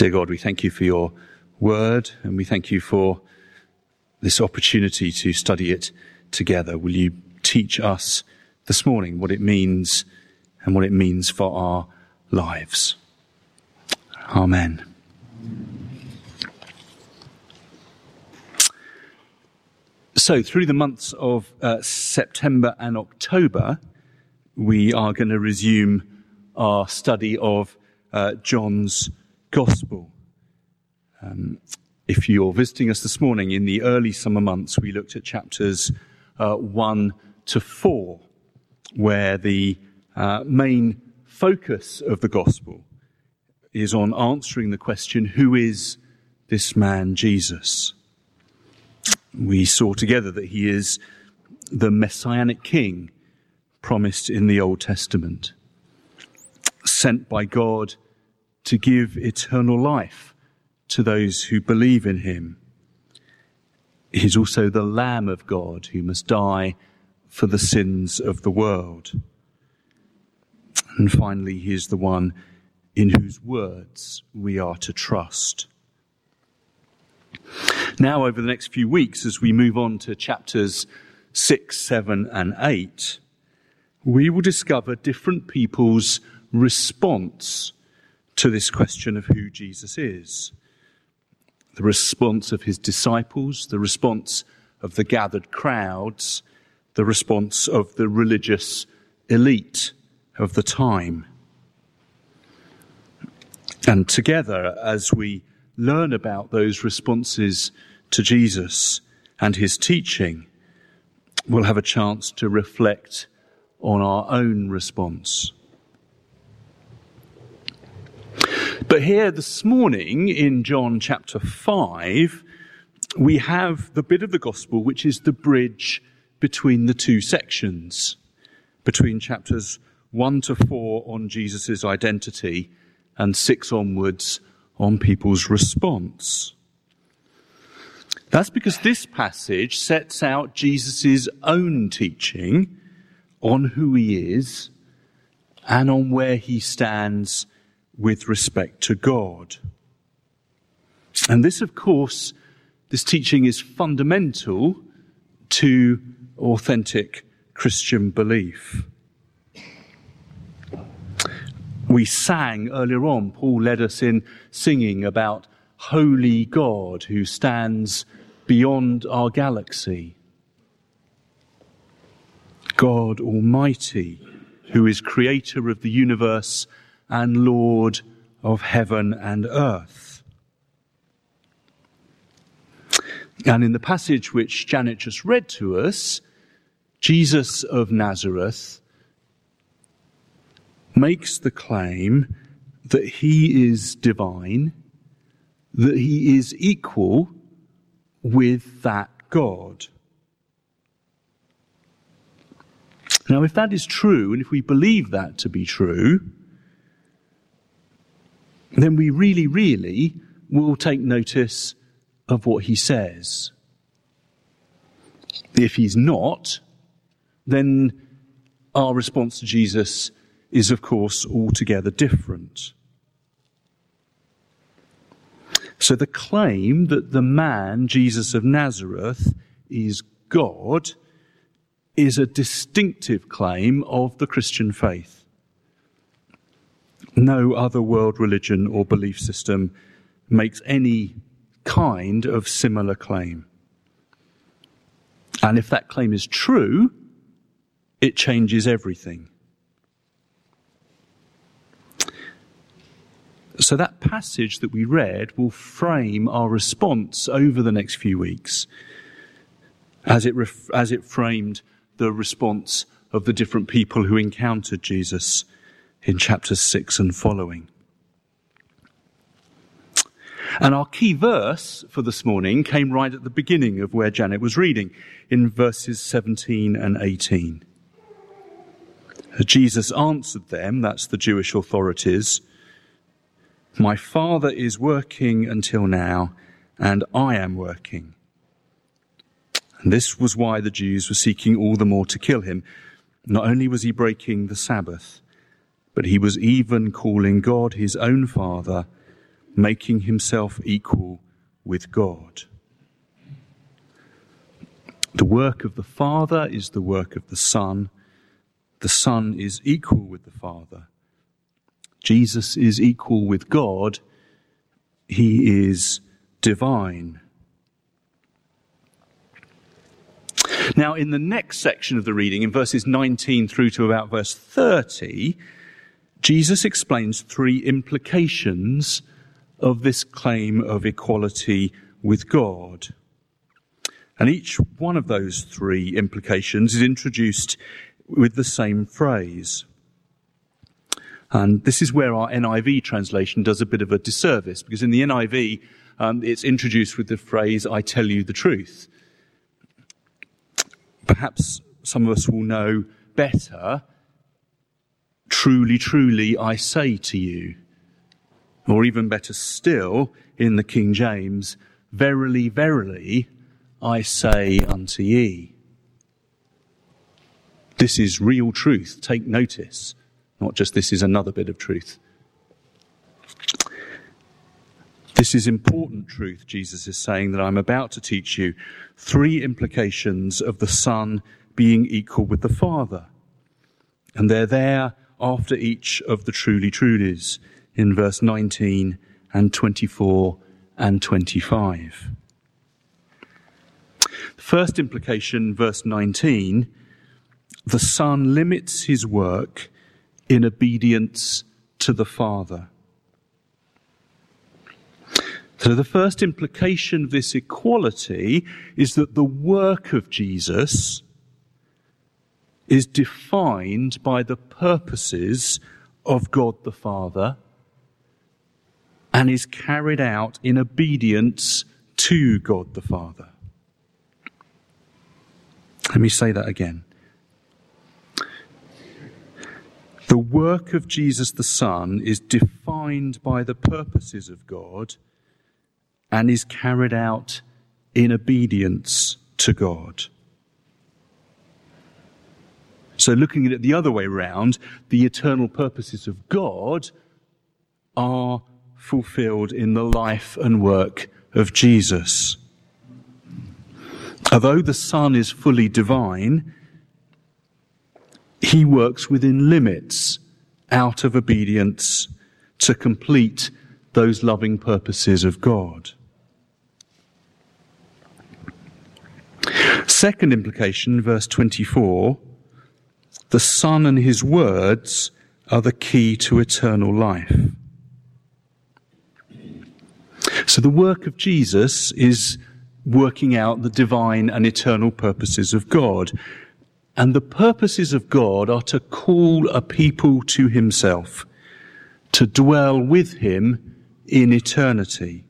Dear God, we thank you for your word and we thank you for this opportunity to study it together. Will you teach us this morning what it means and what it means for our lives? Amen. So, through the months of uh, September and October, we are going to resume our study of uh, John's Gospel. Um, if you're visiting us this morning, in the early summer months, we looked at chapters uh, 1 to 4, where the uh, main focus of the Gospel is on answering the question who is this man Jesus? We saw together that he is the messianic king promised in the Old Testament, sent by God to give eternal life to those who believe in him. He is also the Lamb of God who must die for the sins of the world. And finally, he is the one in whose words we are to trust. Now, over the next few weeks, as we move on to chapters 6, 7, and 8, we will discover different people's response to this question of who Jesus is. The response of his disciples, the response of the gathered crowds, the response of the religious elite of the time. And together, as we learn about those responses to Jesus and his teaching, we'll have a chance to reflect on our own response. But here this morning in John chapter 5, we have the bit of the gospel which is the bridge between the two sections, between chapters 1 to 4 on Jesus' identity and 6 onwards on people's response. That's because this passage sets out Jesus' own teaching on who he is and on where he stands with respect to God. And this, of course, this teaching is fundamental to authentic Christian belief. We sang earlier on, Paul led us in singing about holy God who stands beyond our galaxy. God Almighty, who is creator of the universe and Lord of heaven and earth. And in the passage which Janet just read to us, Jesus of Nazareth makes the claim that he is divine, that he is equal with that God. Now, if that is true, and if we believe that to be true, then we really, really will take notice of what he says. If he's not, then our response to Jesus is, of course, altogether different. So the claim that the man, Jesus of Nazareth, is God is a distinctive claim of the Christian faith. No other world religion or belief system makes any kind of similar claim. And if that claim is true, it changes everything. So, that passage that we read will frame our response over the next few weeks as it, ref- as it framed the response of the different people who encountered Jesus in chapters 6 and following. And our key verse for this morning came right at the beginning of where Janet was reading, in verses 17 and 18. Jesus answered them, that's the Jewish authorities, My Father is working until now, and I am working. And this was why the Jews were seeking all the more to kill him. Not only was he breaking the Sabbath, but he was even calling God his own Father, making himself equal with God. The work of the Father is the work of the Son. The Son is equal with the Father. Jesus is equal with God. He is divine. Now, in the next section of the reading, in verses 19 through to about verse 30, Jesus explains three implications of this claim of equality with God. And each one of those three implications is introduced with the same phrase. And this is where our NIV translation does a bit of a disservice, because in the NIV, um, it's introduced with the phrase, I tell you the truth. Perhaps some of us will know better, truly, truly, I say to you. Or even better still, in the King James, verily, verily, I say unto ye. This is real truth. Take notice. Not just this is another bit of truth. This is important truth, Jesus is saying, that I'm about to teach you. Three implications of the Son being equal with the Father. And they're there after each of the truly trulies in verse 19 and 24 and 25. The first implication, verse 19, the Son limits his work in obedience to the Father. So the first implication of this equality is that the work of Jesus is defined by the purposes of God the Father and is carried out in obedience to God the Father. Let me say that again. The work of Jesus the Son is defined by the purposes of God and is carried out in obedience to God. So, looking at it the other way round, the eternal purposes of God are fulfilled in the life and work of Jesus. Although the Son is fully divine, he works within limits out of obedience to complete those loving purposes of God. Second implication, verse 24 the Son and his words are the key to eternal life. So the work of Jesus is working out the divine and eternal purposes of God. And the purposes of God are to call a people to himself, to dwell with him in eternity.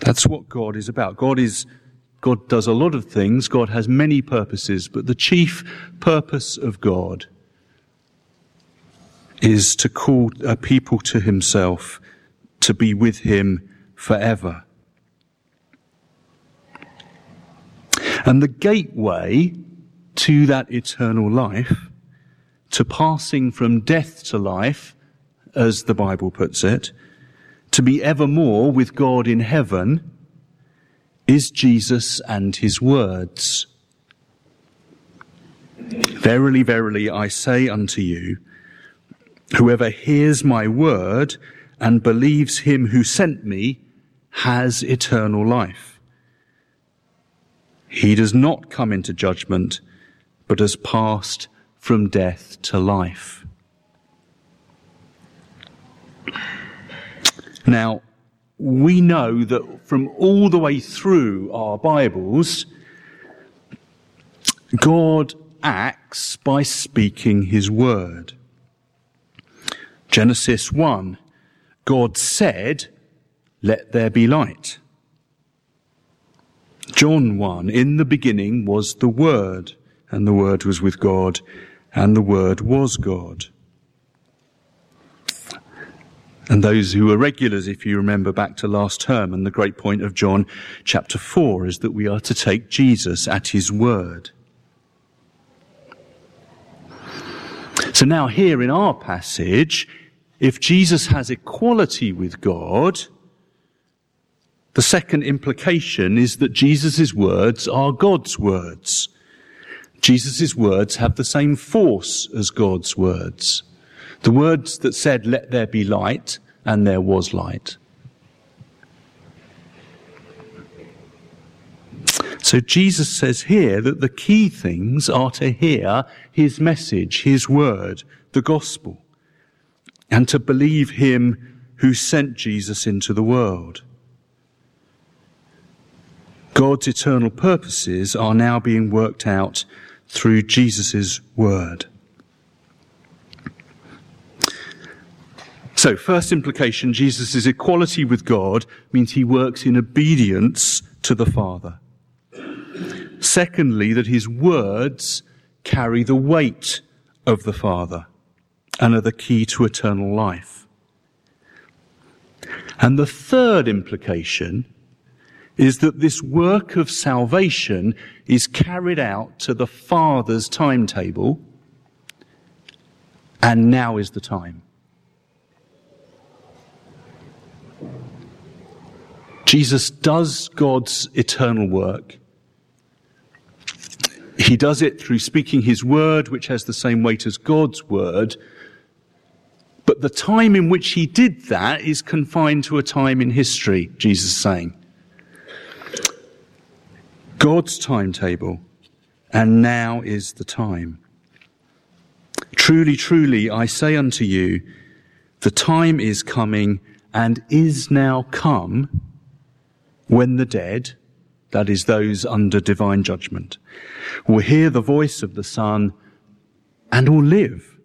That's what God is about. God is, God does a lot of things. God has many purposes, but the chief purpose of God is to call a people to himself, to be with him forever. And the gateway to that eternal life, to passing from death to life, as the Bible puts it, to be evermore with God in heaven, is Jesus and his words. Verily, verily, I say unto you, whoever hears my word and believes him who sent me has eternal life he does not come into judgment, but has passed from death to life. Now, we know that from all the way through our Bibles, God acts by speaking his word. Genesis 1, God said, let there be light. John 1, in the beginning was the Word, and the Word was with God, and the Word was God. And those who are regulars, if you remember back to last term, and the great point of John chapter 4 is that we are to take Jesus at his word. So now here in our passage, if Jesus has equality with God, the second implication is that Jesus' words are God's words. Jesus' words have the same force as God's words. The words that said, let there be light, and there was light. So Jesus says here that the key things are to hear his message, his word, the gospel, and to believe him who sent Jesus into the world. God's eternal purposes are now being worked out through Jesus' word. So, first implication, Jesus' equality with God means he works in obedience to the Father. Secondly, that his words carry the weight of the Father and are the key to eternal life. And the third implication is that this work of salvation is carried out to the Father's timetable, and now is the time. Jesus does God's eternal work. He does it through speaking his word, which has the same weight as God's word. But the time in which he did that is confined to a time in history, Jesus is saying. God's timetable, and now is the time. Truly, truly, I say unto you, the time is coming and is now come when the dead, that is those under divine judgment, will hear the voice of the Son and will live.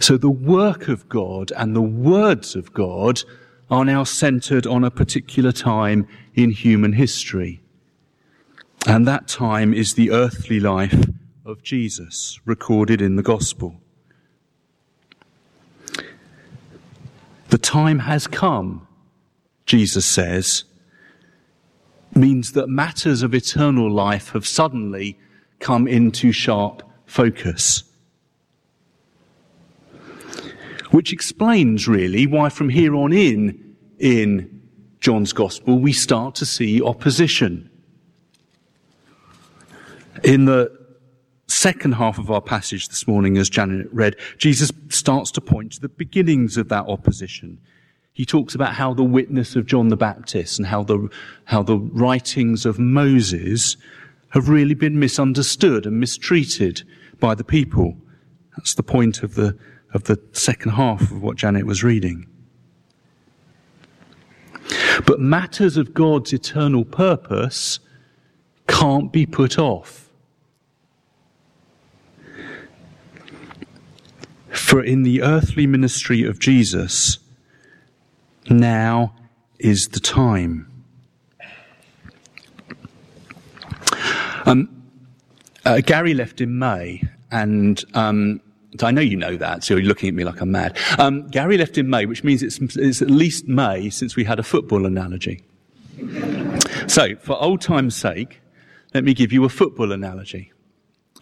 So the work of God and the words of God are now centered on a particular time in human history. And that time is the earthly life of Jesus recorded in the gospel. The time has come, Jesus says, means that matters of eternal life have suddenly come into sharp focus. Which explains really why from here on in, in John's Gospel, we start to see opposition. In the second half of our passage this morning, as Janet read, Jesus starts to point to the beginnings of that opposition. He talks about how the witness of John the Baptist and how the, how the writings of Moses have really been misunderstood and mistreated by the people. That's the point of the, of the second half of what Janet was reading. But matters of God's eternal purpose can't be put off. For in the earthly ministry of Jesus, now is the time. Um, uh, Gary left in May, and um, I know you know that, so you're looking at me like I'm mad. Um, Gary left in May, which means it's, it's at least May since we had a football analogy. so, for old time's sake, let me give you a football analogy.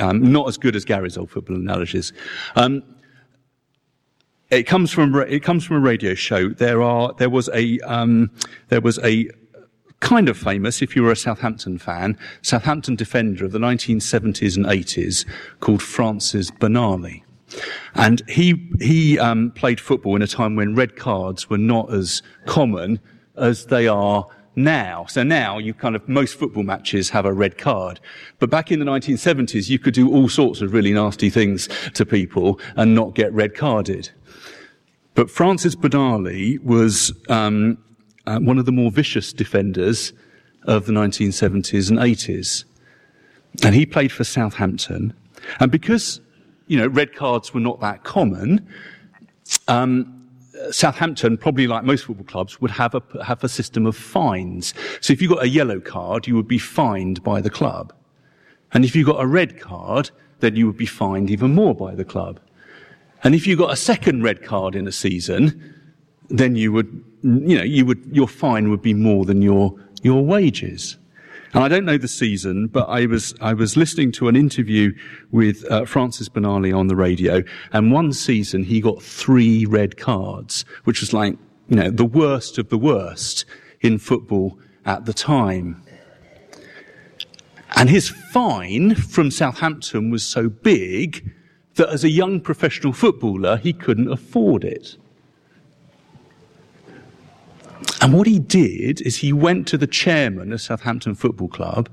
Um, not as good as Gary's old football analogies. Um, it comes from it comes from a radio show. There are there was a um, there was a kind of famous, if you were a Southampton fan, Southampton defender of the 1970s and 80s called Francis Benali. And he, he um, played football in a time when red cards were not as common as they are now. So now you kind of, most football matches have a red card. But back in the 1970s, you could do all sorts of really nasty things to people and not get red carded. But Francis Benali was um, uh, one of the more vicious defenders of the 1970s and 80s. And he played for Southampton. And because, you know, red cards were not that common, um, Southampton, probably like most football clubs, would have a, have a system of fines. So if you got a yellow card, you would be fined by the club. And if you got a red card, then you would be fined even more by the club. And if you got a second red card in a season, then you would, you know, you would, your fine would be more than your, your wages. And I don't know the season, but I was, I was listening to an interview with uh, Francis Benali on the radio, and one season he got three red cards, which was like, you know, the worst of the worst in football at the time. And his fine from Southampton was so big that as a young professional footballer, he couldn't afford it. And what he did is he went to the chairman of Southampton Football Club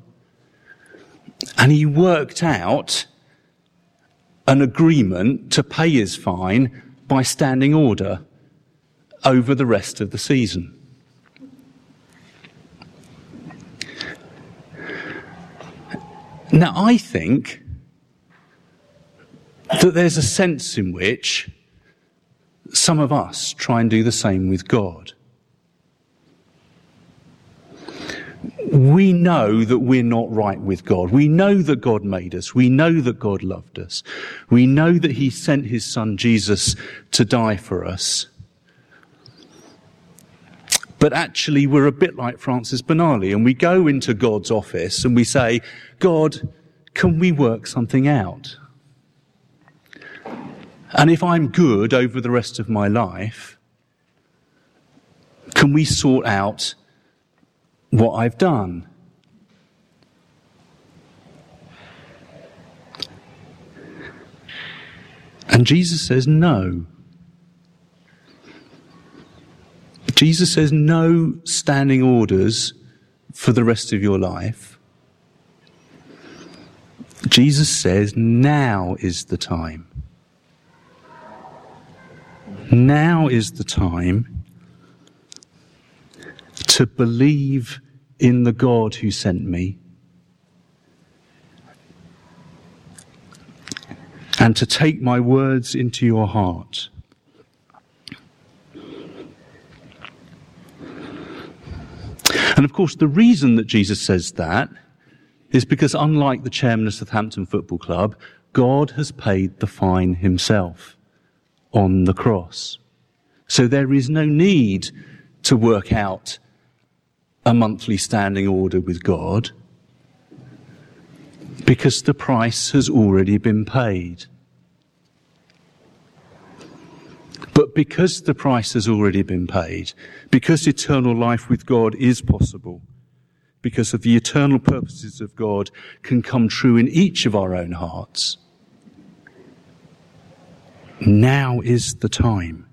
and he worked out an agreement to pay his fine by standing order over the rest of the season. Now, I think that there's a sense in which some of us try and do the same with God. We know that we're not right with God. We know that God made us. We know that God loved us. We know that He sent His Son Jesus to die for us. But actually, we're a bit like Francis Benali, and we go into God's office and we say, God, can we work something out? And if I'm good over the rest of my life, can we sort out what I've done? And Jesus says no. Jesus says no standing orders for the rest of your life. Jesus says now is the time. Now is the time to believe in the God who sent me and to take my words into your heart. And of course, the reason that Jesus says that is because unlike the chairman of Southampton Football Club, God has paid the fine himself on the cross. So there is no need to work out a monthly standing order with God because the price has already been paid. But because the price has already been paid, because eternal life with God is possible, because of the eternal purposes of God can come true in each of our own hearts, now is the time.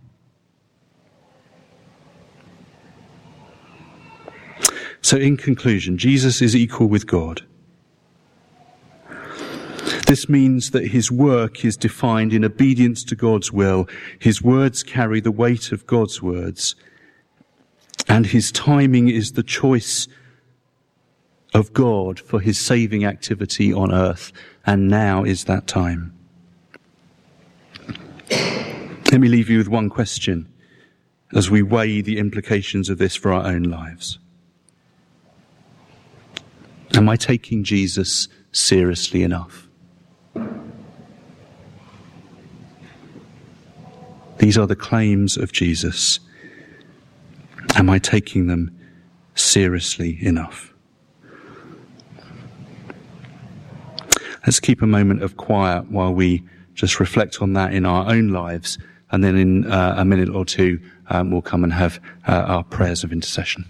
So, in conclusion, Jesus is equal with God. This means that his work is defined in obedience to God's will. His words carry the weight of God's words. And his timing is the choice of God for his saving activity on earth. And now is that time. Let me leave you with one question as we weigh the implications of this for our own lives. Am I taking Jesus seriously enough? These are the claims of Jesus. Am I taking them seriously enough? Let's keep a moment of quiet while we just reflect on that in our own lives. And then in uh, a minute or two, um, we'll come and have uh, our prayers of intercession.